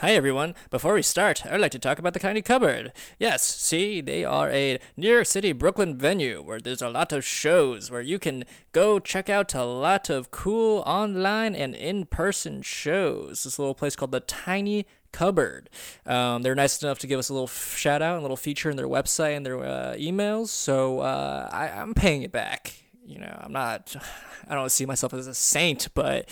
Hi everyone. Before we start, I'd like to talk about the Tiny Cupboard. Yes, see, they are a New York City, Brooklyn venue where there's a lot of shows where you can go check out a lot of cool online and in-person shows. This little place called the Tiny Cupboard. Um, they're nice enough to give us a little shout out, a little feature in their website and their uh, emails. So uh, I, I'm paying it back. You know, I'm not. I don't see myself as a saint, but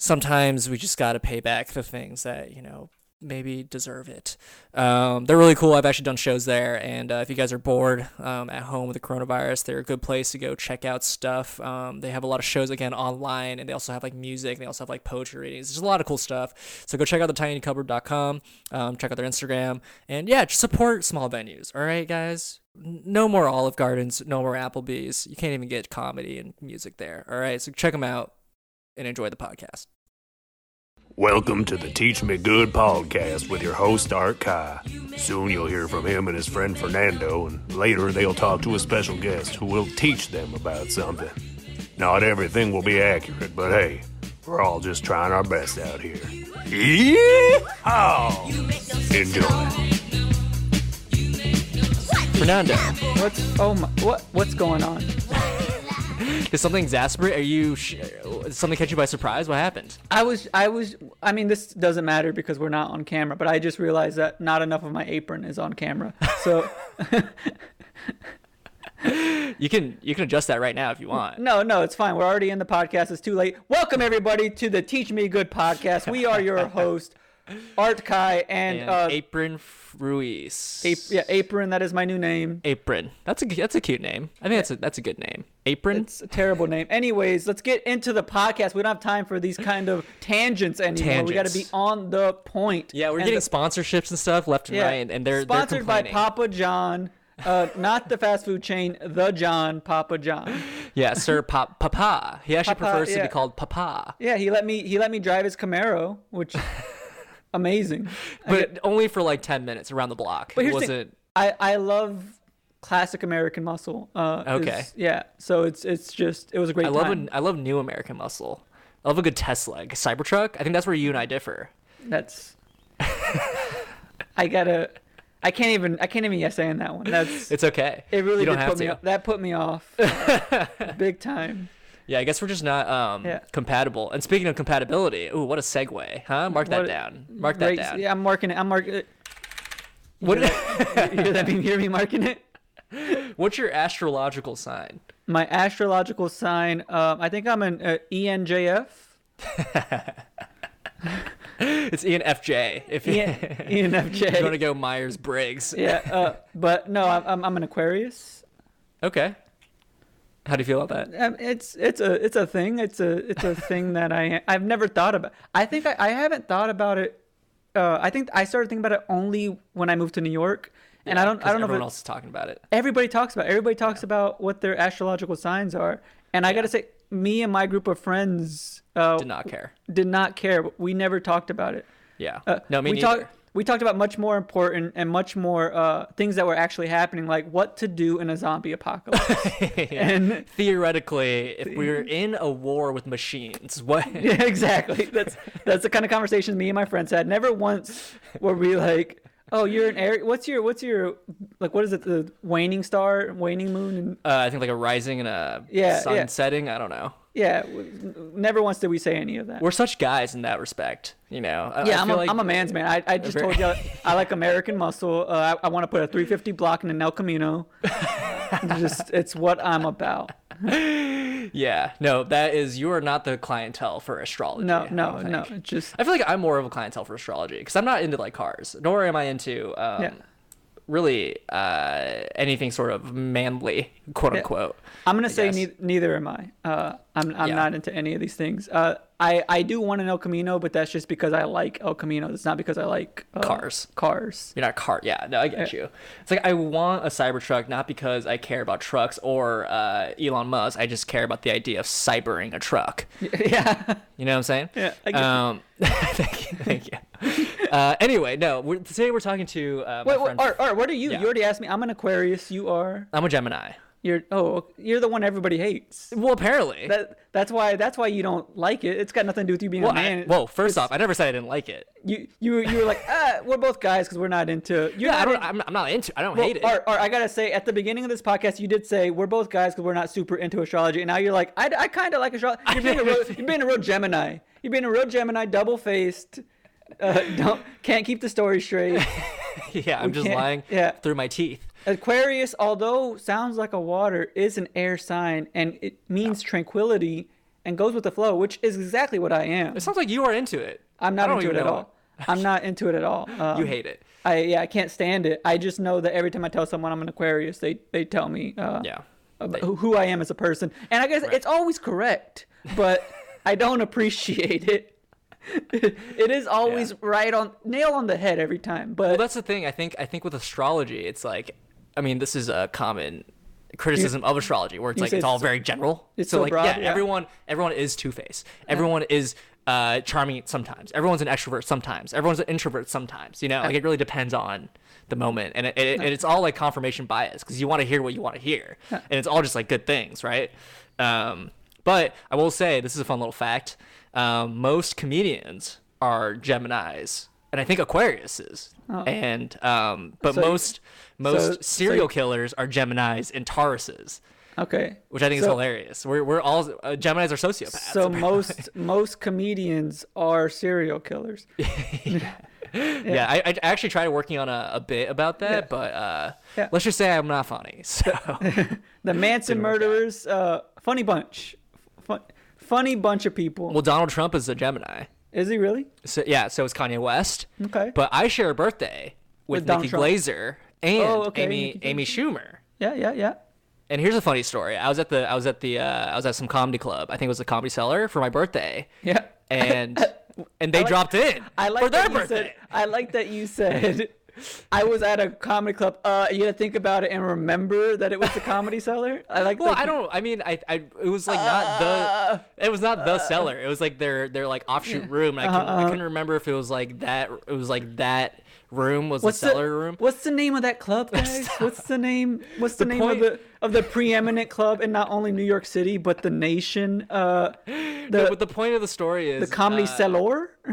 sometimes we just got to pay back the things that you know maybe deserve it. Um, they're really cool. I've actually done shows there, and uh, if you guys are bored um, at home with the coronavirus, they're a good place to go check out stuff. Um, they have a lot of shows again online, and they also have like music. They also have like poetry readings. There's a lot of cool stuff. So go check out the tinycupboard.com. Um, check out their Instagram, and yeah, just support small venues. All right, guys. No more Olive Gardens, no more Applebee's. You can't even get comedy and music there. All right, so check them out and enjoy the podcast. Welcome to the Teach Me Good podcast with your host, Art Kai. Soon you'll hear from him and his friend Fernando, and later they'll talk to a special guest who will teach them about something. Not everything will be accurate, but hey, we're all just trying our best out here. Yeehaw! Enjoy. Fernando, What's oh my what what's going on? Did something exasperate? Are you? Sh- did something catch you by surprise? What happened? I was I was I mean this doesn't matter because we're not on camera, but I just realized that not enough of my apron is on camera. So You can you can adjust that right now if you want. no, no, it's fine. We're already in the podcast. It's too late. Welcome everybody to the Teach Me Good podcast. We are your host, Art Kai and, And uh Apron Ruiz. ap- yeah, Apron, that is my new name. Apron. That's a that's a cute name. I think that's a that's a good name. Apron. It's a terrible name. Anyways, let's get into the podcast. We don't have time for these kind of tangents anymore. We got to be on the point. yeah, we're And getting the- sponsorships and stuff left and right, and they're sponsored they're by. Papa John, uh, not the fast food chain, the John Papa John. Yeah, Sir Pop Papa. He actually Papa, prefers to be called Papa, Yeah, he let me he let me drive his Camaro, which amazing. But get- only for like ten minutes around the block. but it here's the thing, wasn't. I I love classic American muscle. Uh, Okay. is- yeah, so it's it's just it was a great I love time. a, I love new American muscle. I love a good Tesla, like Cybertruck. I think that's where you and I differ. That's I gotta. I can't even. I can't even yes saying that one. That's. It's okay. it really you don't did have put me. Off. That put me off, big time. Yeah, I guess we're just not um Yeah. compatible. And speaking of compatibility, ooh, what a segue, huh? Mark that What- down. Mark that Right, down. Yeah, I'm marking it. I'm marking it. What? You hear that? You hear me marking it? what's your astrological sign? My astrological sign. Um, I think I'm an uh, ENJF. It's ENFJ. If you, EN, you want to go Myers Briggs. Yeah, uh, but no, I'm I'm an Aquarius. Okay. How do you feel about that? Um, it's it's a it's a thing. It's a it's a thing that I I've never thought about. I think I, I haven't thought about it. Uh, I think I started thinking about it only when I moved to New York, and I don't I don't know if everyone it- else is talking about it. everybody talks about. it. Everybody talks about what their astrological signs are, and I gotta say, me and my group of friends uh, Did not care. did not care. We never talked about it. Yeah. Uh, no, me we neither. talked we talked about much more important and much more uh, things that were actually happening, like what to do in a zombie apocalypse. and Theoretically, if we're in a war with machines, what? yeah, exactly. That's that's the kind of conversations me and my friends had. Never once were we like, "Oh, you're an air. What's your what's your like? What is it? The waning star, waning moon, and Uh, I think like a rising and a Yeah, sun yeah. setting. I don't know. Yeah. Never once did we say any of that. We're such guys in that respect, you know. I, yeah, I I'm a, like- am a man's man. I, I just told you I like American muscle. Uh, I, I want to put a 350 block in an El Camino. Just it's what I'm about. Yeah, no, that is you are not the clientele for astrology. No, no, no. just I feel like I'm more of a clientele for astrology because I'm not into like cars, nor am I into um, Yeah. Really uh, anything sort of manly, quote unquote. I'm gonna say guess. neither, neither am I. Uh, I'm I'm Yeah. not into any of these things. Uh, I I do want an El Camino, but that's just because I like El Camino. It's not because I like uh, Cars. Cars. You're not car. Yeah, no, I get you. It's like I want a Cybertruck not because I care about trucks or uh, Elon Musk. I just care about the idea of cybering a truck. yeah. You know what I'm saying? Yeah, I get um, thank you. Thank you. Uh, anyway, no. We're, today we're talking to uh, my Wait, wait. Art, Art, what are you? Yeah. You already asked me. I'm an Aquarius. You are. I'm a Gemini. You're oh, you're the one everybody hates. Well, apparently. That that's why that's why you don't like it. It's got nothing to do with you being well, a man. I, well, first It's- off, I never said I didn't like it. you you you were like ah, we're both guys because we're not into. You're Yeah, I don't. In, I'm, I'm not into. I don't Well, hate it. Or, or I gotta say, at the beginning of this podcast, you did say we're both guys because we're not super into astrology, and now you're like, I, I kind of like astrology. You're being a real, you're being a real Gemini. You're being a real Gemini, double faced. Uh, don't can't keep the story straight. yeah, I'm just lying yeah. through my teeth. Aquarius, although sounds like a water, is an air sign, and it means tranquility and goes with the flow, which is exactly what I am. It sounds like you are into it. I'm not into it at all. I'm not into it at all. Um, You hate it. I yeah, I can't stand it. I just know that every time I tell someone I'm an Aquarius, they they tell me uh, Yeah. about who- who I am as a person, and I guess it's always correct, but I don't appreciate it. it is always Yeah. right on nail on the head every time. But Well, that's the thing. I think. I think with astrology, it's like. I mean, this is a common criticism of astrology, where it's like it's all so- very general. it's so, so like, broad, yeah, yeah. everyone, everyone is two faced. Everyone is uh, charming sometimes. Everyone's an extrovert sometimes. Everyone's an introvert sometimes. You know, like it really depends on the moment, and it, it, and it's all like confirmation bias because you want to hear what you want to hear, and it's all just like good things, right? Um, but I will say this is a fun little fact. Um, most comedians are Gemini's, and I think Aquarius is. And um, but Oh. So most most so- so serial you- killers are Gemini's and Tauruses, okay, which I think is hilarious. We're we're all uh, Gemini's are sociopaths. So most most comedians are serial killers. yeah, yeah. I, I actually tried working on a, a bit about that, Yeah. but uh, Yeah. let's just say I'm not funny. So The Manson Didn't work out. murderers, uh, funny bunch, Fun, funny bunch of people. well, Donald Trump is a Gemini. Is he really? So yeah, so is Kanye West. Okay. But I share a birthday with, With Nikki Trump. Glazer and Oh, okay, Amy Nikki Amy Schumer. Yeah, yeah, yeah. And here's a funny story. I was at the I was at the uh, I was at some comedy club. I think it was the Comedy Cellar for my birthday. Yeah. And and they like- dropped in I like for their birthday. said. I like that you said. I was at a comedy club. Uh, you gotta think about it and remember that it was the comedy cellar. I like. Well, that I don't. I mean, I, I it was like not Uh, the. It was not the cellar. It was like their their like offshoot room. I, Uh-huh, couldn't, I couldn't remember if it was like that. It was like that room was What's the cellar room. What's the name of that club, guys? What's the name? What's the, The name point- of the of the preeminent club in not only New York City but the nation? Uh, No, the but the point of the story is the comedy uh, cellar.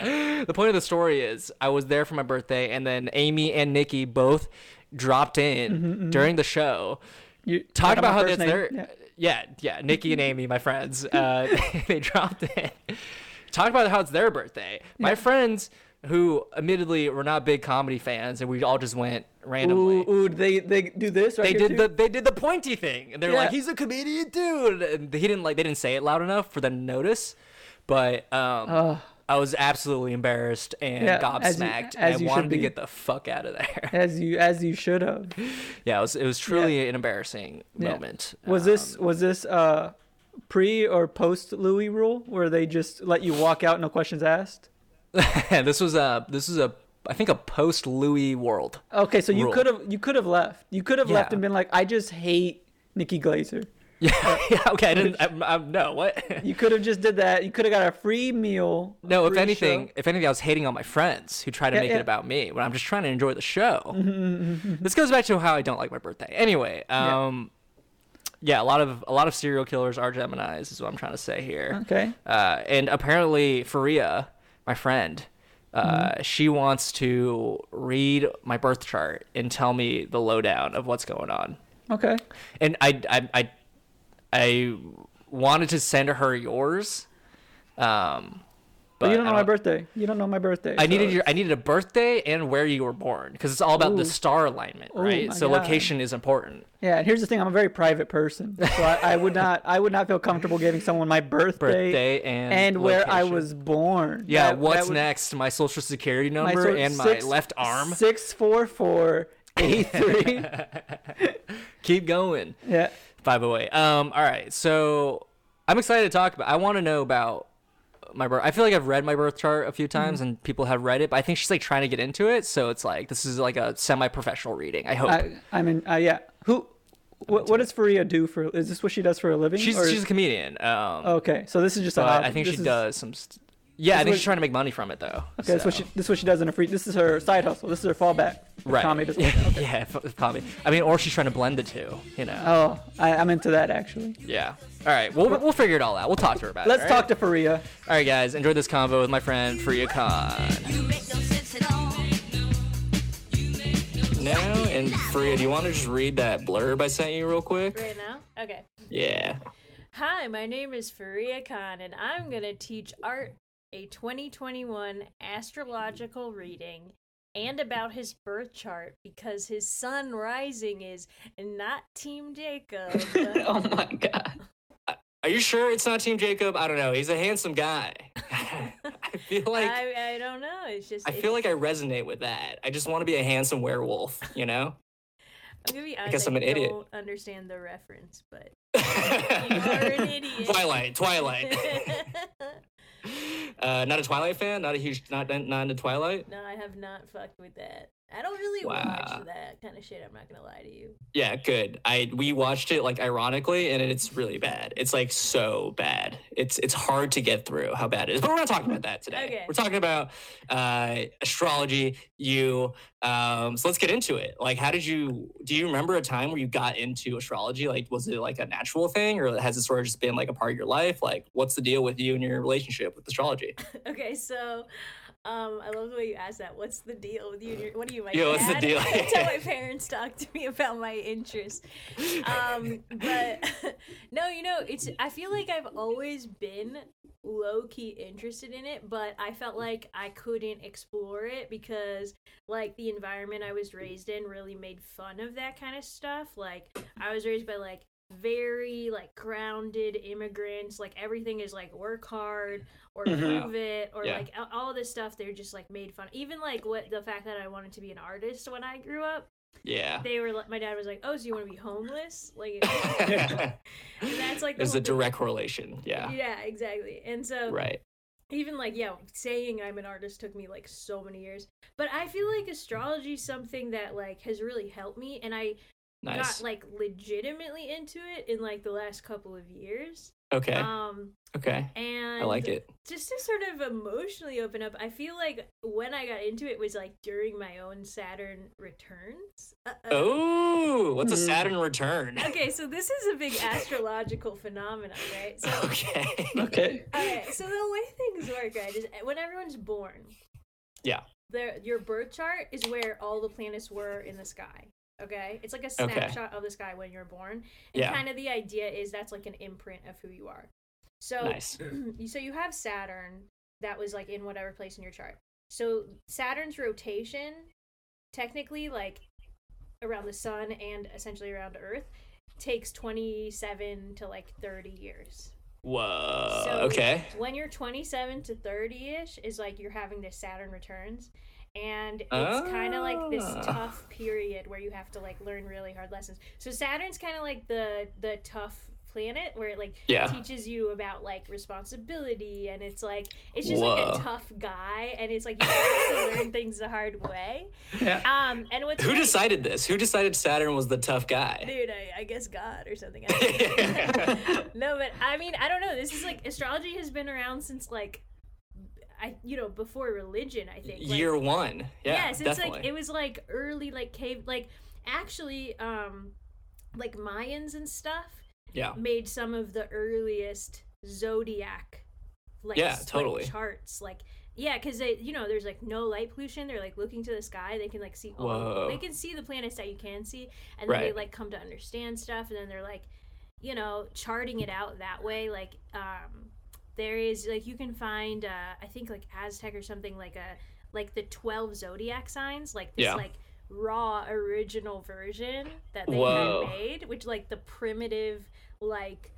The point of the story is I was there for my birthday, and then Amy and Nikki both dropped in Mm-hmm, during the show. You Talk about how that's name. their Yeah. yeah. yeah Nikki and Amy, my friends, uh, they dropped in. Talk about how it's their birthday. My friends, who admittedly were not big comedy fans, and we all just went randomly. Ooh, ooh, they they do this. Right they did too? the they did the pointy thing, and they're like, "He's a comedian, dude." And he didn't like they didn't say it loud enough for them to notice, but um, I was absolutely embarrassed and Yeah, as you- gobsmacked, as and I wanted to get the fuck out of there. as you as you should have. yeah, it was it was truly an embarrassing Yeah. moment. Was this was this uh pre or post Louis rule where they just let you walk out no questions asked? this was a this was a I think a post Louis world. Okay, so you could have you could have left. You could have left and been like, I just hate Nikki Glazer. Yeah, yeah. Okay, I didn't. I, I, no, what? You could have just did that. You could have got a free meal. No, if anything, show. if anything, I was hating on my friends who try to Yeah, make yeah. it about me when I'm just trying to enjoy the show. Mm-hmm, This goes back to how I don't like my birthday. Anyway, um, yeah. a lot of a lot of serial killers are Gemini's, is what I'm trying to say here. Okay. Uh, and apparently, Faria, my friend, uh, Mm-hmm. she wants to read my birth chart and tell me the lowdown of what's going on. Okay. And I, I, I, I wanted to send her yours. Um, But, you don't know I my birthday. You don't know my birthday. I so needed your I needed a birthday and where you were born because it's all about the star alignment, right? my so God. location is important. Yeah, and here's the thing: I'm a very private person, so I, I would not, I would not feel comfortable giving someone my birthday, Birthday and and where I was born. Yeah, That- what's that would- next? My social security my number and my six- left arm. Six four four eight three. Keep going. yeah. By the way, um, all right. So I'm excited to talk about. I want to know about my birth. I feel like I've read my birth chart a few Mm-hmm. times and people have read it, but I think she's like trying to get into it. So it's like this is like a semi-professional reading. I hope. I, I mean, uh, yeah. Who? What, what does Faria do for? Is this what she does for a living? she's or- she's a comedian. Um, okay. So this is just a. I think she is- does some. St- Yeah, I think what- she's trying to make money from it though. Okay, that's what she this is what she does in her free. This is her side hustle. This is her fallback. Right. Tommy doesn't. yeah, f- probably. I mean, or she's trying to blend the two. You know. Oh, I, I'm into that actually. Yeah. All right. We'll we'll figure it all out. We'll talk to her about it. Let's it. talk to Faria. All right, guys. Enjoy this convo with my friend Faria Khan. You make no sense at all. now. And Faria, do you want to just read that blurb I sent you real quick? Right now? Okay. Yeah. Hi, my name is Faria Khan, and I'm going to teach Art a 2021 astrological reading and about his birth chart because his sun rising is not Team Jacob. oh my god. Are you sure it's not Team Jacob? I don't know. He's a handsome guy. I feel like I, I, I don't know. It's just. I feel like I resonate with that. I just want to be a handsome werewolf, you know? I'm gonna be honest. guess I'm an I idiot. don't understand the reference, but you are an idiot. Twilight, Twilight. uh, not a Twilight fan. Not a huge, not not into Twilight. no, I have not fucked with that. I don't really Wow. watch that kind of shit. I'm not gonna lie to you. Yeah, good. I we watched it like ironically, and it's really bad. It's like so bad. It's it's hard to get through how bad it is. But we're not talking about that today. Okay. We're talking about uh, astrology. You. Um, so let's get into it. Like, how did you? Do you remember a time where you got into astrology? Like, was it like a natural thing, or has it sort of just been like a part of your life? Like, what's the deal with you and your relationship with astrology? Okay, so um, I love the way you asked that. What's the deal with you? your- What are you, my Yeah, what's the dad? deal? How my parents talk to me about my interests. Um, but no, you know, it's. I feel like I've always been low key interested in it, but I felt like I couldn't explore it because, like, the environment I was raised in really made fun of that kind of stuff. Like, I was raised by like very like grounded immigrants like everything is like work hard or mm-hmm. prove it or Yeah. like all this stuff they're just like made fun even like what the fact that i wanted to be an artist when i grew up Yeah. they were like my dad was like oh so you want to be homeless like There's and that's like the a direct correlation. Yeah. yeah exactly and so Right. even like yeah saying i'm an artist took me like so many years but i feel like astrology is something that like has really helped me and i Nice. got like legitimately into it in like the last couple of years okay. um okay. and I like it. just to sort of emotionally open up i feel like when i got into it was like during my own saturn returns Uh-oh. Oh, what's a Mhm. Saturn return? okay so this is a big astrological phenomenon right so Okay. Okay. okay so the way things work right is when everyone's born Yeah. their your birth chart is where all the planets were in the sky okay it's like a Okay. snapshot of this guy when you're born and Yeah. kind of the idea is that's like an imprint of who you are so Nice. you so you have Saturn that was like in whatever place in your chart. So Saturn's rotation, technically, like around the sun and essentially around Earth, takes twenty seven to like thirty years. Whoa. So okay. When you're twenty seven to thirty ish, is like you're having this Saturn returns. And it's kind of like this Ah. tough period where you have to like learn really hard lessons. So Saturn's kind of like the the tough planet where it like Yeah. teaches you about like responsibility and it's like it's just like a tough guy and it's like you have to learn things the hard way. Yeah. Um and what's Who decided this? Who decided Saturn was the tough guy? Dude, I, I guess God or something. I don't know. no, but I mean, I don't know. This is like astrology has been around since like, I you know before religion. I think Like, Year one. Yeah. yes, it's definitely. like it was like early like cave like actually um like Mayans and stuff yeah. made some of the earliest zodiac like Yeah, s- like, totally. charts like yeah because they you know there's like no light pollution they're like looking to the sky they can like see all Whoa. they can see the planets that you can see and then they like come to understand stuff and then they're like you know charting it out that way like um there is like you can find uh i think like aztec or something like a like the 12 zodiac signs like this Yeah. like raw original version that they Whoa. had made which like the primitive like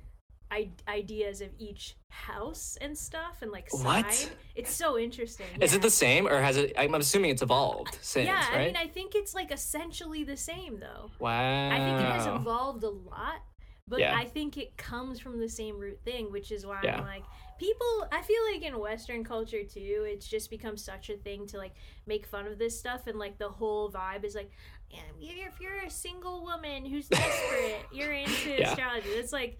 I- ideas of each house and stuff and like What? it's so interesting Is yeah. it the same or has it? I'm assuming it's evolved since, yeah right? i mean i think it's like essentially the same though wow. I think it has evolved a lot, but Yeah. I think it comes from the same root thing, which is why Yeah. I'm like, people, I feel like in Western culture too, it's just become such a thing to like make fun of this stuff, and like the whole vibe is like, if you're a single woman who's desperate, you're into Yeah. astrology. It's like,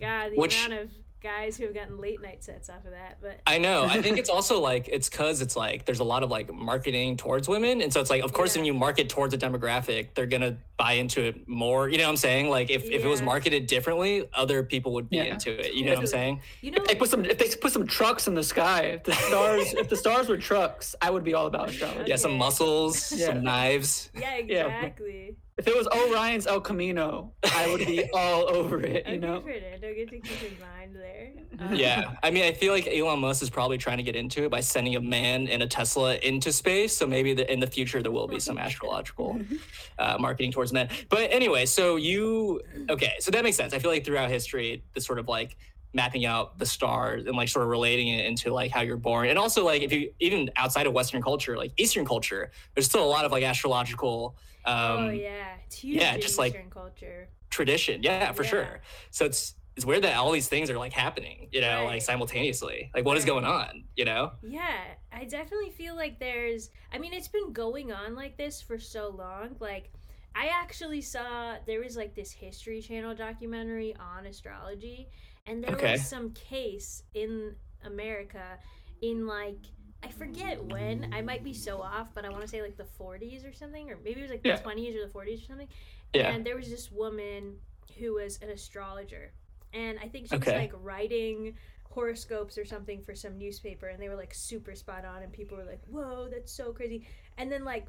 God, the Which- amount of guys who have gotten late night sets off of that. But I know. I think it's also like it's because it's like there's a lot of like marketing towards women, and so it's like of course Yeah. when you market towards a demographic, they're gonna buy into it more. You know what I'm saying? Like if, if it was marketed differently, other people would be Yeah. into it. You know what I'm saying? you know, If they put some, if they put some trucks in the sky, if the stars, if the stars were trucks, I would be all about astrology. Yeah, some muscles, Yeah. some knives. yeah, Yeah. exactly. If it was Orion's El Camino, I would be all over it. You okay, know. Fernando, get to keep in mind there. Um, Yeah, I mean, I feel like Elon Musk is probably trying to get into it by sending a man and a Tesla into space. So maybe the, in the future there will be some astrological uh, marketing towards men. But anyway, so you okay? So that makes sense. I feel like throughout history, the sort of like mapping out the stars and like sort of relating it into like how you're born, and also like if you even outside of Western culture, like Eastern culture, there's still a lot of like astrological. Um, oh yeah, it's huge yeah, just, like- Eastern culture. tradition. Yeah, for Yeah. sure. So it's it's weird that all these things are like happening, you know, like simultaneously. Like what is Right. going on, you know? Yeah, I definitely feel like there's. I mean, it's been going on like this for so long. Like, I actually saw there was like this History Channel documentary on astrology, and there Okay. was some case in America in like. I forget when. I might be so off, but I want to say like the 40s or something, or maybe it was like Yeah. the 20s or the 40s or something. Yeah. And there was this woman who was an astrologer. And I think she Okay. was like writing horoscopes or something for some newspaper and they were like super spot on and people were like, Whoa, that's so crazy. And then like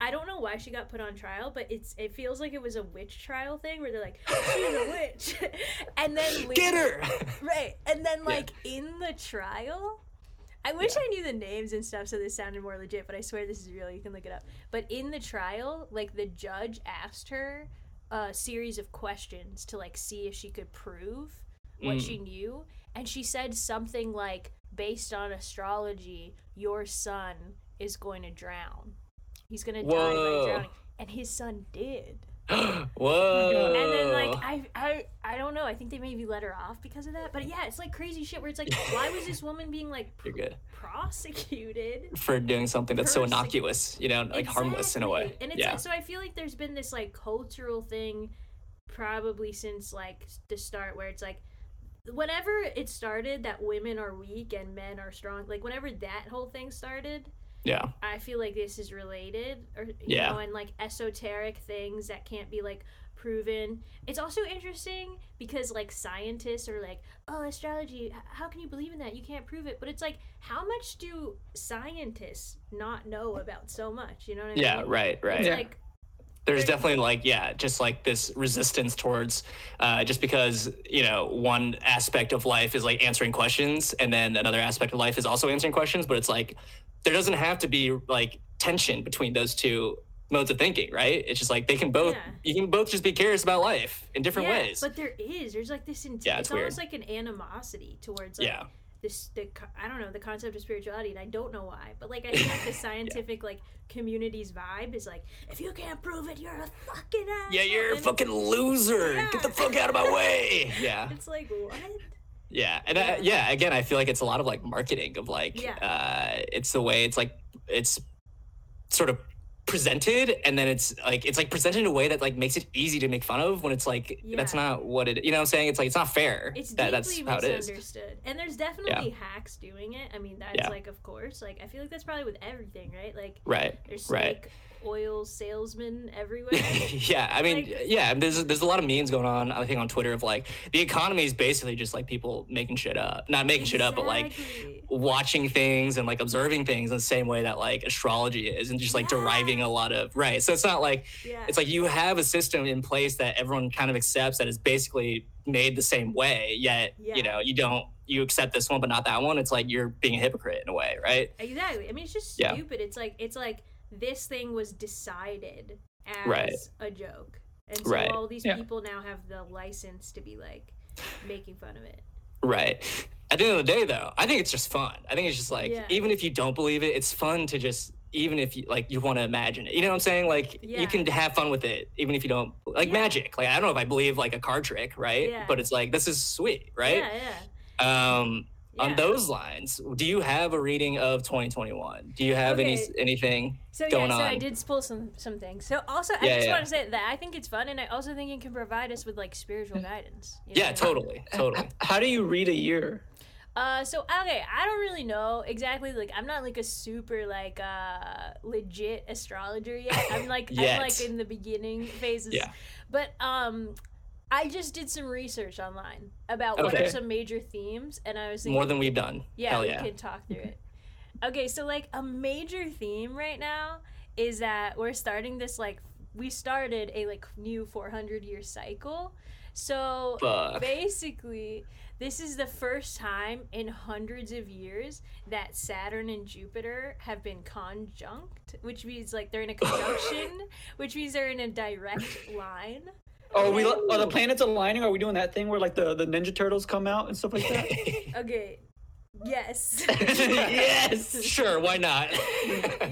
I don't know why she got put on trial, but it's it feels like it was a witch trial thing where they're like, She's a witch and then Get her. Right. And then Yeah. like in the trial I wish I knew the names and stuff so this sounded more legit, but I swear this is real. You can look it up. But in the trial, like the judge asked her a series of questions to like see if she could prove what Mm. she knew, and she said something like, "Based on astrology, your son is going to drown. He's going to die by drowning." And his son did. Whoa. And then like I I I don't know. I think they maybe let her off because of that. But yeah, it's like crazy shit where it's like, why was this woman being like You're good. prosecuted? For doing something that's so Persec- innocuous, you know, like harmless in a way. And it's yeah. like, so I feel like there's been this like cultural thing probably since like the start where it's like whenever it started that women are weak and men are strong, like whenever that whole thing started, yeah. I feel like this is related or you Yeah. know, and like esoteric things that can't be like proven. It's also interesting because like scientists are like, "Oh, astrology, how can you believe in that? You can't prove it." But it's like, how much do scientists not know about so much? You know what I mean? Yeah, right, right. It's Yeah. like there's definitely like yeah just like this resistance towards uh, just because you know one aspect of life is like answering questions and then another aspect of life is also answering questions but it's like there doesn't have to be like tension between those two modes of thinking right it's just like they can both Yeah. you can both just be curious about life in different yeah, ways But there is. There's like this. Int- Yeah, it's it's almost like an animosity towards like yeah this. The I don't know the concept of spirituality, and I don't know why. But like I think like the scientific like community's vibe is like, if you can't prove it, you're a fucking ass. yeah you're a fucking loser get the fuck out of my way yeah It's like what? Yeah, and I, yeah, again, I feel like it's a lot of like marketing of like, Yeah. uh, it's the way it's like it's sort of presented, and then it's like it's like presented in a way that like makes it easy to make fun of when it's like that's not what it. You know, what I'm saying it's like it's not fair. It's that that's how it is. misunderstood, and there's definitely hacks doing it. I mean, that's Yeah. like, of course, like I feel like that's probably with everything, right? Like Right. there's Right. snake oil salesmen everywhere. yeah, I mean, Like- yeah, there's there's a lot of memes going on. I think on Twitter of like the economy is basically just like people making shit up, not making shit up, but like watching things and like observing things in the same way that like astrology is, and just like Yeah. deriving a lot of right. So it's not like yeah. it's like you have a system in place that everyone kind of accepts that is basically made the same way. Yet Yeah. you know you don't you accept this one but not that one. It's like you're being a hypocrite in a way, right? Exactly. I mean, it's just stupid. It's like it's like this thing was decided as Right. a joke, and so Right. all these Yeah. people now have the license to be like making fun of it. Right. At the end of the day, though, I think it's just fun. I think it's just like Yeah. even if you don't believe it, it's fun to just even if you like you want to imagine it. You know what I'm saying? Like Yeah. you can have fun with it even if you don't like Yeah. magic. Like I don't know if I believe like a card trick, right? Yeah. But it's like this is sweet, right? Yeah, yeah. Um on those lines, do you have a reading of 2021? Do you have any Okay. anything So going yeah, so on? I did pull some some things. So also, I Yeah, just yeah. want to say that I think it's fun, and I also think it can provide us with like spiritual guidance. you know yeah, what I mean? totally, totally. How do you read a year? Uh, so okay, I don't really know exactly. Like, I'm not like a super like uh legit astrologer yet. I'm like I'm like in the beginning phases. Yeah. But um, I just did some research online about what Okay. are some major themes, and I was thinking, More than we've done. yeah, Hell we yeah. could talk through it. Okay, so like a major theme right now is that we're starting this like we started a like new 400 year cycle. So Fuck. basically, this is the first time in hundreds of years that Saturn and Jupiter have been conjunct, which means like they're in a conjunction, which means they're in a direct line. Oh, we are the planets aligning? Are we doing that thing where like the, the Ninja Turtles come out and stuff like that? Okay. Yes. yes. Sure, why not?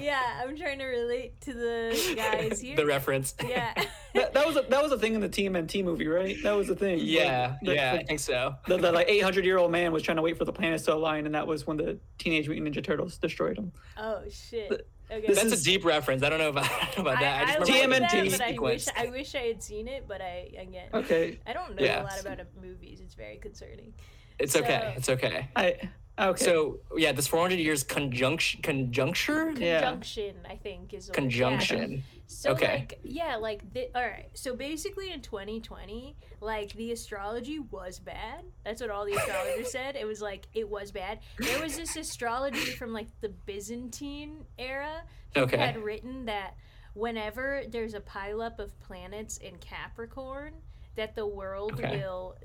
yeah, I'm trying to relate to the guys here. the reference. yeah. That, that was a, that was a thing in the TMNT movie, right? That was a thing. Yeah, Like, the- yeah, I think so. The, the like 800 year old man was trying to wait for the planets to align, and that was when the Teenage Mutant Ninja Turtles destroyed them. Oh shit. Okay. That's is- a deep reference. I don't know about, about that. I, I, just I remember TMNT that, but I wish sequence. I wish I had seen it, but I again Okay. I don't know Yeah. a lot about movies. It's very concerning. It's okay. It's okay. I okay. So yeah, this 400 years conjunction conjuncture Yeah. Conjunction, I think, is the word. Yeah. conjunction. So Okay. like yeah, like the, all right. So basically in 2020, like the astrology was bad. That's what all the astrologers said. It was like it was bad. There was this astrology from like the Byzantine era who Okay. had written that whenever there's a pileup of planets in Capricorn, that the world Okay. will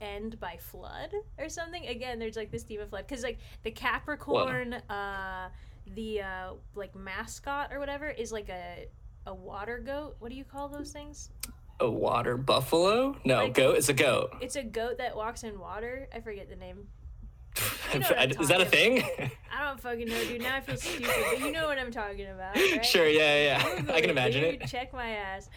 end by flood or something. Again, there's like this theme of flood because like the Capricorn, uh, the uh, like mascot or whatever is like a a water goat. What do you call those things? A water buffalo? No, Like- goat. It's a goat. It's a goat that walks in water. I forget the name. You know Is that a thing? I don't fucking know, dude. Now I feel stupid, but you know what I'm talking about, right? sure. Yeah, yeah. Google I can imagine it. Check my ass.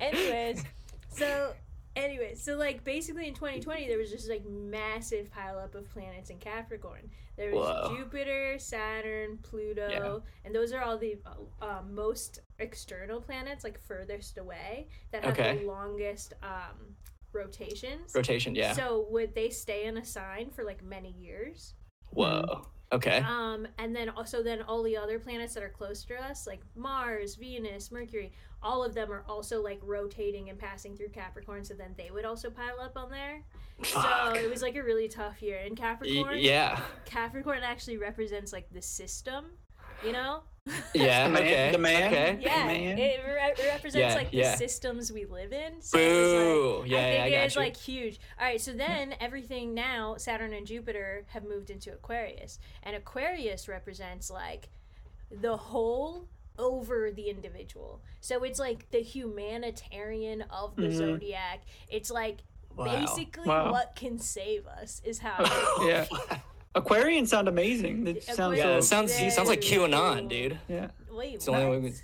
Anyways, so anyway, so like basically in 2020 there was just like massive pileup of planets in Capricorn. There was Whoa. Jupiter, Saturn, Pluto, Yeah. and those are all the uh, most external planets, like furthest away, that have Okay. the longest um, rotations. Rotation. Yeah. So would they stay in a sign for like many years? Whoa. Okay. Um, and then also then all the other planets that are close to us, like Mars, Venus, Mercury, all of them are also like rotating and passing through Capricorn. So then they would also pile up on there. So it was like a really tough year. And Y- Capricorn, yeah. Capricorn actually represents like the system, you know? Yeah. The man- okay. the man? Okay. Yeah, Man. it, re- represents Yeah, like the yeah. systems we live in. So Boo. like, Yeah, I yeah, think I it got was you. like huge. All right, so then everything now, Saturn and Jupiter have moved into Aquarius, and Aquarius represents like the whole over the individual. So it's like the humanitarian of the Mhm. zodiac. It's like Wow. basically Wow. what can save us is how. yeah. Aquarians sound amazing. It sounds Yeah. It sounds. He sounds like QAnon, dude. Yeah. Wait, It's the only way what? we.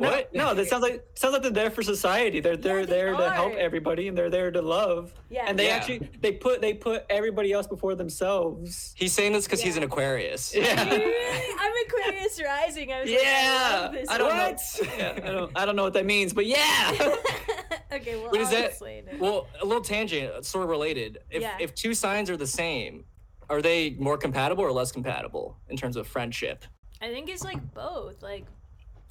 No, What? no, that sounds like sounds like they're there for society. They're they're they there to help everybody, and they're there to love. Yeah. And they Yeah. actually they put they put everybody else before themselves. He's saying this because he's an Aquarius. Yeah. Really? I'm Aquarius rising. I was like, I Yeah. love this. I don't one. know. Yeah, I don't I don't know what that means, but yeah. okay, well, What is that? Well, a little tangent, sort of related. If Yeah. if two signs are the same, are they more compatible or less compatible in terms of friendship? I think it's like both. Like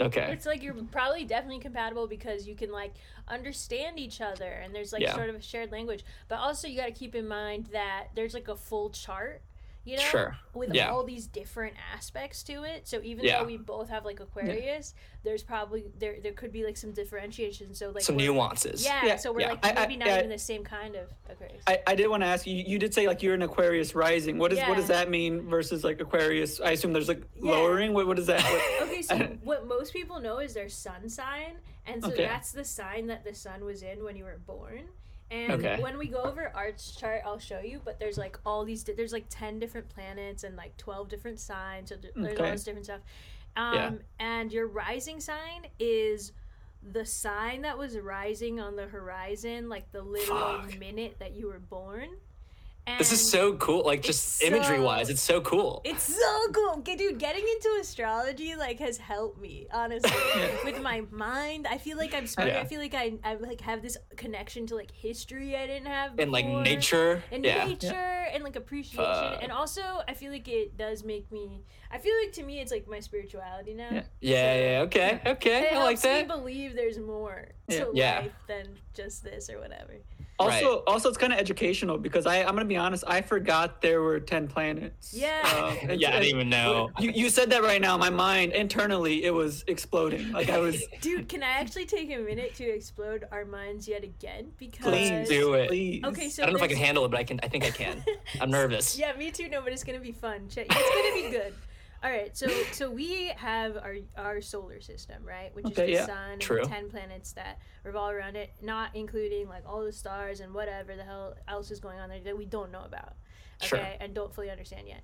Okay. it's like you're probably definitely compatible because you can like understand each other and there's like Yeah. sort of a shared language. But also you got to keep in mind that there's like a full chart, you know, Sure. with Yeah. all these different aspects to it. So even Yeah. though we both have like Aquarius, there's probably there there could be like some differentiation. So like Some nuances. Yeah, Yeah. so we're Yeah. like I- I- maybe not yeah. even the same kind of Aquarius. I, I did want to ask you. You did say like you're an Aquarius rising. What is what does that mean versus like Aquarius? I assume there's like Yeah. lowering. What what is that? Okay, so what most people know is their sun sign, and so Okay. that's the sign that the sun was in when you were born. And Okay. when we go over Art's chart, I'll show you. But there's like all these, di- there's like ten different planets and like twelve different signs. So th- there's all this different stuff. Um, Yeah. And your rising sign is the sign that was rising on the horizon, like the literal Fuck. minute that you were born. This is so cool. Like just it's imagery so- wise, it's so cool. It's so cool, dude. Getting into astrology like has helped me honestly with my mind. I feel like I'm smarter. Yeah. I feel like I, I like have this connection to like history I didn't have and like nature. and yeah. nature and like appreciation Fuck. and also I feel like it does make me. I feel like to me it's like my spirituality now. Yeah. Yeah, yeah, okay, okay. It I like helps me that. believe there's more to Yeah. life than just this or whatever. Also, Right. also, it's kind of educational because I, I'm gonna be honest. I forgot there were ten planets. Yeah. Um, Yeah, I didn't even know. You, you said that right now. My mind internally, it was exploding. Like I was. Dude, can I actually take a minute to explode our minds yet again? Because Please do it. Please. Okay, so I don't know if I can handle it, but I can. I think I can. I'm nervous. Yeah, me too. No, but it's gonna be fun. It's gonna be good. All right, so so we have our our solar system, right? Which Okay, is the yeah. sun and the ten planets that revolve around it, not including like all the stars and whatever the hell else is going on there that we don't know about. Okay, Sure. and don't fully understand yet.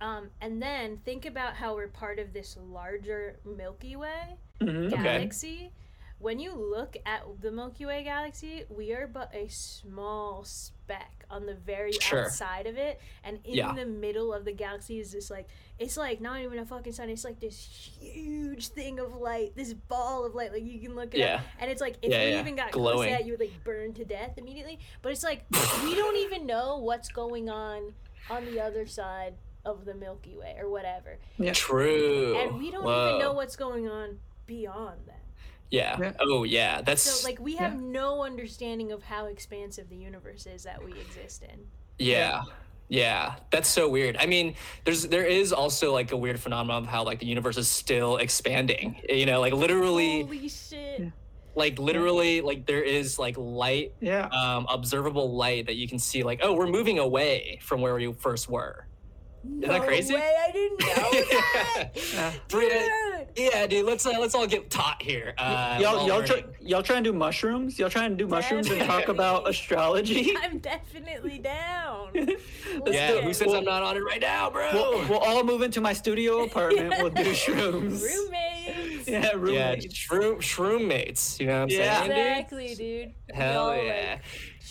Um, and then think about how we're part of this larger Milky Way Mhm. Okay. galaxy. When you look at the Milky Way galaxy, we are but a small speck on the very Sure. outside of it, and in Yeah. the middle of the galaxy is this like it's like not even a fucking sun. It's like this huge thing of light, this ball of light. Like you can look at Yeah. it, and it's like if Yeah, we yeah. even got close to Glowing. that, you would like burn to death immediately. But it's like we don't even know what's going on on the other side of the Milky Way or whatever, Yeah. True. and we don't Whoa. even know what's going on beyond that. Yeah. Yeah. Oh yeah. That's So like we have no understanding of how expansive the universe is that we exist in. Yeah. Yeah, that's so weird. I mean, there's there is also like a weird phenomenon of how like the universe is still expanding. You know, like literally Holy shit. like literally like there is like light Yeah. um observable light that you can see like oh, we're moving away from where we first were. Isn't that No crazy? way, I didn't know that. Yeah. Dude, Dude. yeah, dude, let's uh, let's all get taught here. Uh, y'all, y'all, try, learning. y'all trying to do mushrooms? Y'all trying to do mushrooms and talk about astrology? I'm definitely down. Let's yeah, do who says We'll- I'm not on it right now, bro? We'll, we'll all move into my studio apartment. We'll do shrooms. Roommates. Yeah, yeah, roommates. shroom shroom mates. You know what I'm Yeah. saying, dude? Exactly, dude. Hell Y'all, yeah.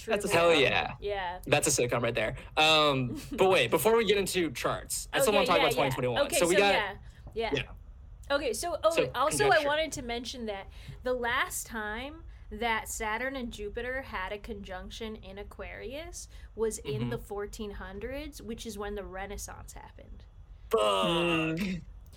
Like, That's a shroom Hell out. yeah. Yeah. That's a sitcom right there. Um, but wait, before we get into charts, I still want to talk yeah, about yeah. 2021. Okay, so we so got yeah, yeah. yeah. Okay, so oh, So, also I wanted to mention that the last time that Saturn and Jupiter had a conjunction in Aquarius was in Mm-hmm. the 1400s, which is when the Renaissance happened. Fuck.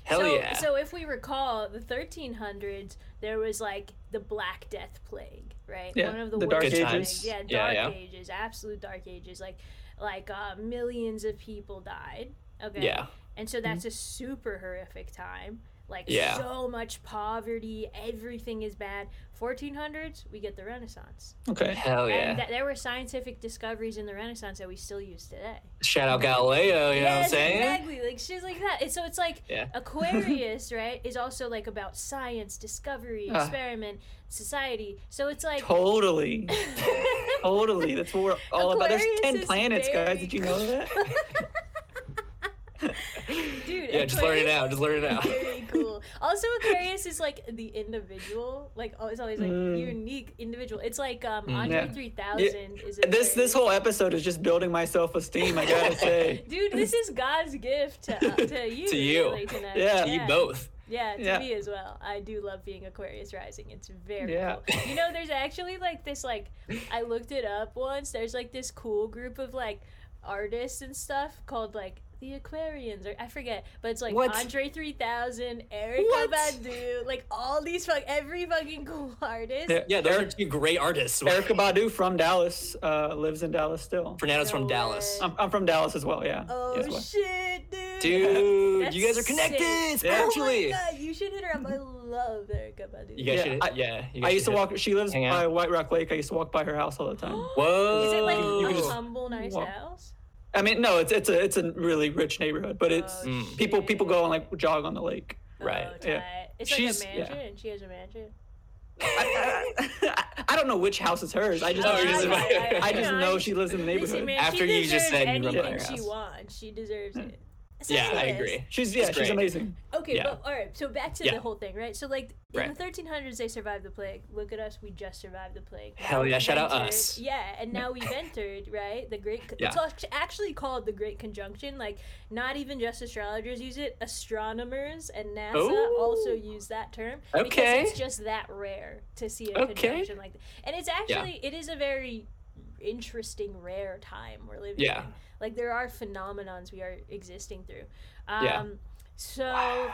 Hell so, yeah. So if we recall, the 1300s, there was like the Black Death plague, right? Yeah, One of the, the worst Dark Good plagues. times. Yeah, Yeah, Dark yeah. Ages, absolute Dark Ages. Like, like uh, millions of people died. Okay. Yeah. And so that's a super horrific time. Like Yeah. so much poverty, everything is bad. 1400s, we get the Renaissance. Okay. Hell yeah. And that there were scientific discoveries in the Renaissance that we still use today. Shout out Galileo, you know what I'm saying? exactly. Like shit like that. And so it's like Yeah. Aquarius, right, is also like about science, discovery, Ah. experiment, society. So it's like Totally. totally. That's what we're all about. There's 10 planets, very guys. Did you know that? Dude, Yeah, just learn it Aquarius out. Just learn it out. Very cool. Also, Aquarius is like the individual, like oh, it's always like Mm. unique individual. It's like um Mm. Andre Yeah. three thousand is a This this whole episode is just building my self esteem. I gotta say. Dude, this is God's gift to, uh, to you. To you. really, tonight. Yeah. You both. Yeah, to Yeah. me as well. I do love being Aquarius rising. It's very Yeah. cool. You know, there's actually like this like I looked it up once. There's like this cool group of like artists and stuff called like the Aquarians or I forget, but it's like What? Andre 3000, Erykah What? Badu, like all these fuck every fucking cool artist. Yeah. Yeah, those are two great artists. Erykah Badu from Dallas uh, lives in Dallas still. Fernando's No from Dallas. I'm, I'm from Dallas as well. Yeah. Oh Yes, well. shit, dude. Dude, That's you guys are connected sick. Yeah. spiritually. Oh my god, you should hit her up. I love Erykah Badu. You guys Yeah, should, I- yeah. you I guys used to should walk. She lives hang by out. White Rock Lake. I used to walk by her house all the time. Whoa. Is it like You a humble, nice walk. house? I mean, no, it's it's a it's a really rich neighborhood, but it's Oh, Mm. people people go and like jog on the lake. Right. Oh, Yeah. tight. It's She's- like a yeah. mansion. She has a mansion. I, I, I don't know which house is hers. I just Oh, know, you're she just- lives- I just know she lives in the Listen, neighborhood. man, After she you just deserves said you run by anything her she house. wants. She deserves it. Yeah, I agree. She's yeah, she's great. amazing. Okay, Yeah. but all right. So back to Yeah. the whole thing, right? So like in Right. the 1300s, they survived the plague. Look at us, we just survived the plague. Now Hell yeah, we've shout out entered- us. Yeah, and now we've entered right the great. Yeah. It's actually called the Great Conjunction. Like not even just astrologers use it. Astronomers and NASA Ooh. also use that term Okay. because it's just that rare to see a Okay. conjunction like that. And it's actually it is a very interesting, rare time we're living Yeah. in. Like there are phenomenons we are existing through. Um, Yeah. So.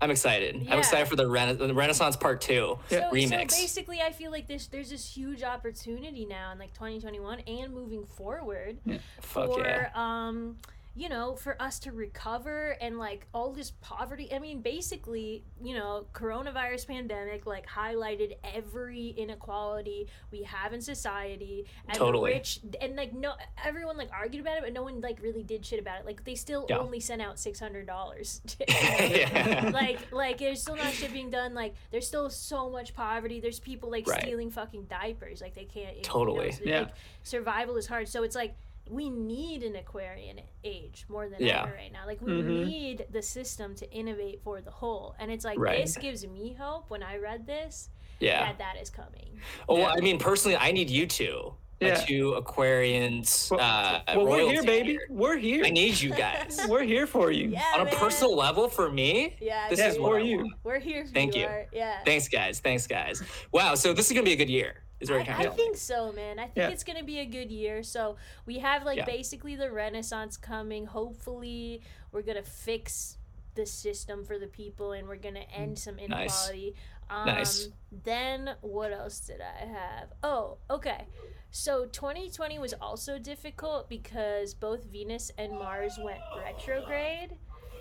I'm excited. Yeah. I'm excited for the, rena- the Renaissance Part Two So, remix. so basically, I feel like this there's this huge opportunity now in like 2021 and moving forward Fuck for yeah. um you know for us to recover and like all this poverty. I mean, basically, you know, coronavirus pandemic like highlighted every inequality we have in society and Totally. rich and like no everyone like argued about it, but no one like really did shit about it. Like they still Yeah. only sent out six hundred dollars. yeah. like like there's still not shit being done like there's still so much poverty there's people like Right. stealing fucking diapers like they can't you know, Totally. so, Yeah. like, survival is hard so it's like we need an aquarian age more than Yeah. ever right now like we Mhm. need the system to innovate for the whole and it's like Right. this gives me hope when i read this yeah. that that is coming Oh, Yeah. I mean, personally, I need you two. My Yeah. two Aquarians. Well, uh, well we're here, royalty baby. We're here. I need you guys. We're here for you. yeah On a man. personal level, for me, yeah this Yeah, is for you. we're here for Thank you you. Yeah Thanks, guys. Thanks, guys. Wow. So this is gonna be a good year. Is I, I think so, man. I think Yeah. it's gonna be a good year. So we have like Yeah. basically the Renaissance coming. Hopefully, we're gonna fix the system for the people, and we're gonna end some Mm. Nice. inequality. Um, Nice. Then what else did I have? Oh, okay. So 2020 was also difficult because both Venus and Mars went retrograde.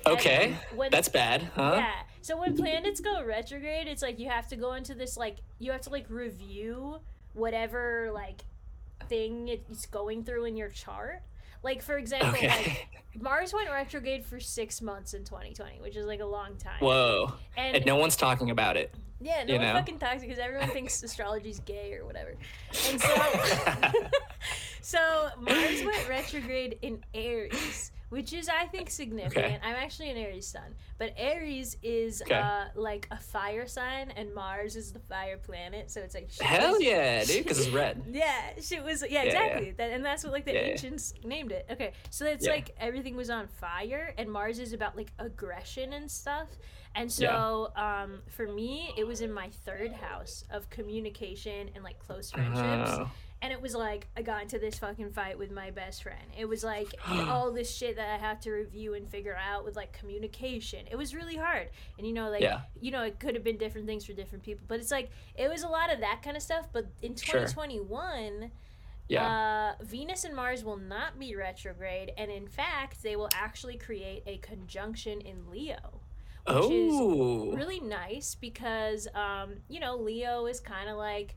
Okay. when- That's bad, huh? yeah. So when planets go retrograde, it's like you have to go into this like you have to like review whatever like thing it's going through in your chart. Like for example, Okay. like Mars went retrograde for six months in 2020, which is like a long time. Whoa. And, And no one's talking about it. yeah, no one know? fucking talks because everyone thinks astrology's gay or whatever. And so, so Mars went retrograde in Aries, which is I think significant. I'm actually an Aries sun, but Aries is Okay. uh, like a fire sign, and Mars is the fire planet. So it's like Hell was- yeah, dude, because it's red. Yeah, shit was yeah, yeah. exactly. That, and that's what like the Yeah, yeah. ancients named it. Okay, so it's Yeah. like everything was on fire, and Mars is about like aggression and stuff. And so, um, for me, it was in my third house of communication and like close friendships. Oh. And it was like I got into this fucking fight with my best friend. It was like all this shit that I had to review and figure out with like communication. It was really hard. And you know, like Yeah. you know, it could have been different things for different people. But it's like it was a lot of that kind of stuff. But in Sure. 2021, Yeah. uh, Venus and Mars will not be retrograde, and in fact, they will actually create a conjunction in Leo. Which is oh. really nice because um, you know Leo is kind of like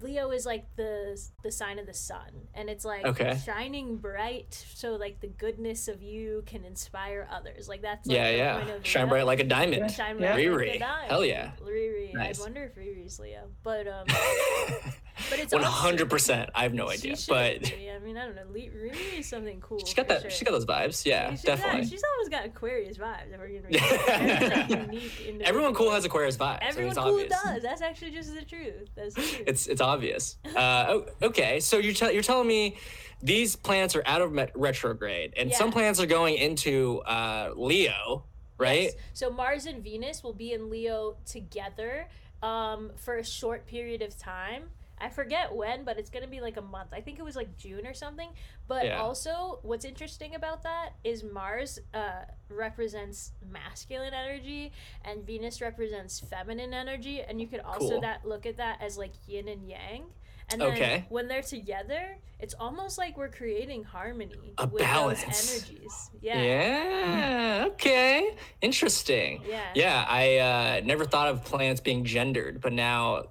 Leo is like the the sign of the sun, and it's like Okay. shining bright, so like the goodness of you can inspire others. Like that's like, yeah, point yeah. of Shine Leo. bright like a diamond. Shine Yeah. bright like a diamond. Hell yeah. Riri. Nice. I wonder if Riri's Leo, but um, but it's hundred percent. I have no idea, but be. I mean, I don't know. Riri is something cool. she's got that. Sure. She got those vibes. Yeah, She's definitely. Got, she's almost got Aquarius vibes. If we're gonna be honest. Very, like, unique. Everyone cool has Aquarius vibes. I mean, Everyone it's cool obvious. does. That's actually just the truth. That's the truth. It's it's obvious. Uh, oh, okay, so you're te- you're telling me these planets are out of met- retrograde, and some planets are going into uh, Leo, right? Yes. So Mars and Venus will be in Leo together um, for a short period of time. I forget when, but it's gonna be like a month. I think it was like June or something. But Yeah. also, what's interesting about that is Mars uh, represents masculine energy, and Venus represents feminine energy, and you could also Cool. that look at that as like yin and yang. And then Okay. when they're together, it's almost like we're creating harmony A with balance. those energies. Yeah. Yeah. Okay. Interesting. Yeah. Yeah. I uh, never thought of planets being gendered, but now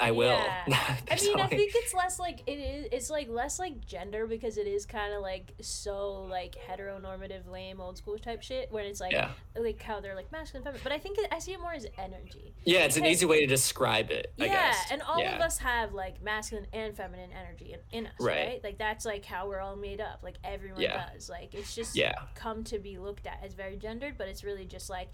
I will. Yeah. I mean, I think it's less like it is. It's like less like gender because it is kind of like so like heteronormative, lame, old school type shit. Where it's like Yeah. like how they're like masculine, feminine. But I think it, I see it more as energy. yeah, it's an easy way to describe it. I yeah, guess. and all yeah. of us have like masculine and feminine energy in, in us, Right. right. Like that's like how we're all made up. Like everyone Yeah. does. Like it's just Yeah. come to be looked at as very gendered, but it's really just like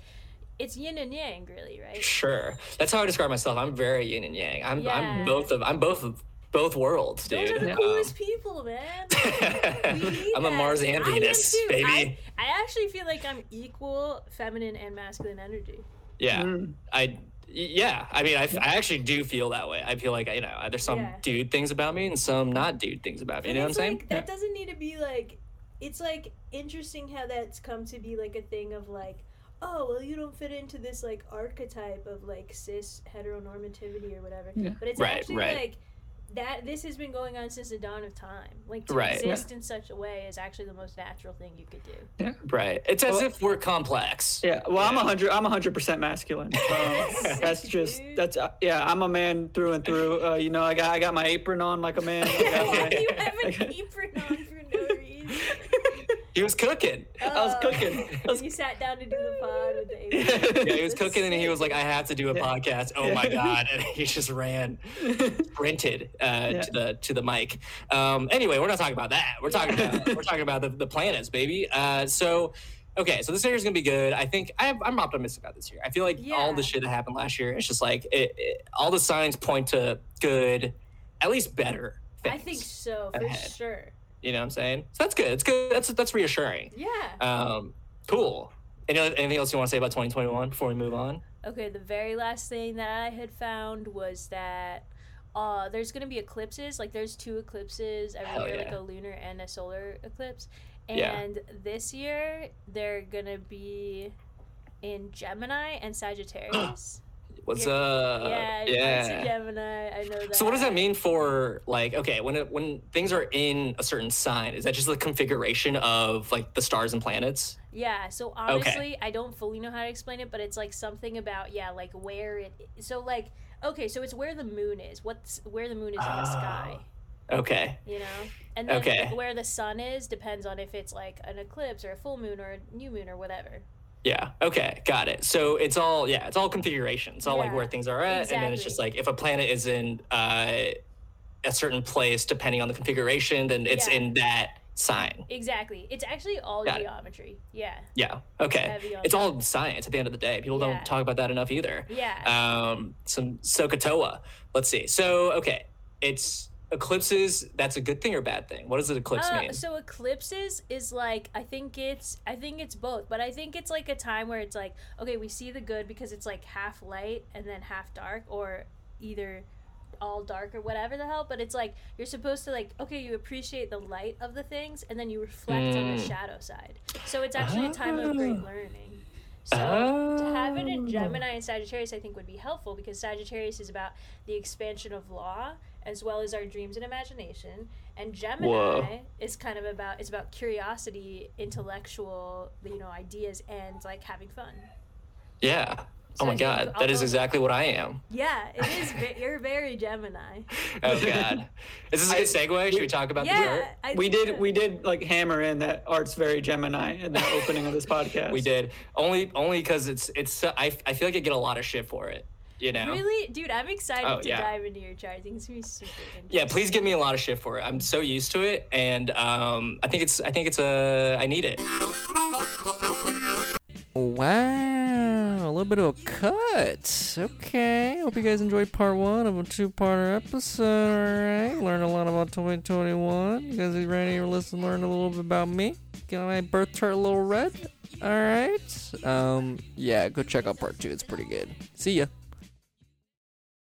it's yin and yang, really, right? Sure, that's how I describe myself. I'm very yin and yang. I'm Yeah. I'm both of I'm both of both worlds, dude Those dude. are the Um, coolest people, man. I'm a. Mars and I Venus, too. baby. I, I actually feel like I'm equal feminine and masculine energy. Yeah, Mm. I. Yeah, I mean, I, I actually do feel that way. I feel like you know, there's some Yeah. dude things about me and some not dude things about me. You know what I'm it's saying? like that doesn't need to be like it's like interesting how that's come to be like a thing of like oh well you don't fit into this like archetype of like cis heteronormativity or whatever Yeah. but it's Right, actually right. like that this has been going on since the dawn of time like to Right. exist in such a way is actually the most natural thing you could do yeah. Right. It's as Well- if we're complex. Yeah, well, I'm a hundred. I'm a hundred percent masculine. Um, that's just that's uh, yeah. I'm a man through and through. Uh, you know, I got I got my apron on like a man. I got you have an apron on for no reason He was cooking. I was Oh. cooking. I was- you sat down to do the pod with the Yeah, he was cooking and he was like, I have to do a Yeah. podcast. Oh my God. And he just ran, sprinted uh, Yeah. to the to the mic. Um, anyway, we're not talking about that. We're talking about we're talking about the, the planets, baby. Uh, so okay, so this year is gonna be good. I think I'm, I'm optimistic about this year. I feel like all the shit that happened last year, it's just like it, it, all the signs point to good, at least better. I think so for ahead. sure You know what I'm saying? So that's good. It's good. That's that's reassuring. yeah Um, cool. Any, other- anything else you want to say about 2021 before we move on? Okay, the very last thing that I had found was that uh, there's gonna be eclipses. Like there's two eclipses every Hell year, like a lunar and a solar eclipse. Yeah. And this year they're gonna be in Gemini and Sagittarius. What's Yeah. up? yeah, yeah. Gemini. I know that. So what does that mean for like okay when it, when things are in a certain sign is that just the configuration of like the stars and planets? Yeah, so honestly, I don't fully know how to explain it, but it's like something about yeah, like where it. So like okay, so it's where the moon is. What's where the moon is in the ah, sky. Okay. you know and then Okay. where the sun is depends on if it's like an eclipse or a full moon or a new moon or whatever Yeah. Okay. Got it. So it's all yeah, it's all configuration. It's all like where things are at, and then it's just like if a planet is in uh, a certain place, depending on the configuration, then it's Yeah. in that sign. exactly it's actually all Got it. geometry yeah Yeah. Okay. On It's all science at the end of the day. People Yeah. don't talk about that enough either. yeah um, some Sokotoa. Let's see. So, okay, it's eclipses. That's a good thing or bad thing? What does an eclipse Uh, mean? so eclipses is like I think it's I think it's both, but I think it's like a time where it's like okay, we see the good because it's like half light and then half dark, or either all dark or whatever the hell. But it's like you're supposed to like okay, you appreciate the light of the things and then you reflect on the Mm. shadow side. So it's actually a time of great Oh. learning. So to have it in Gemini and Sagittarius, I think would be helpful because Sagittarius is about the expansion of law as well as our dreams and imagination, and Gemini Whoa. is kind of about it's about curiosity, intellectual, you know, ideas, and like having fun. yeah. So Oh my I think God, that is exactly what I am. Yeah, it is. You're very Gemini. Oh God, is this a good segue? Should we talk about the Yeah, chart? I we did so. we did like hammer in that art's very Gemini in the opening of this podcast. We did only only because it's it's. I I feel like I get a lot of shit for it. You know. Really, dude, I'm excited Oh, to yeah. dive into your chart. I think it's gonna be super interesting. Yeah, please give me a lot of shit for it. I'm so used to it, and um, I think it's I think it's a I need it. Wow, a little bit of a cut. Okay, hope you guys enjoyed part one of a two-parter episode. All right, learned a lot about 2021. You guys are ready to listen, learn a little bit about me? Get my birth chart a little read. All right. Um, yeah, go check out part two. It's pretty good. See ya.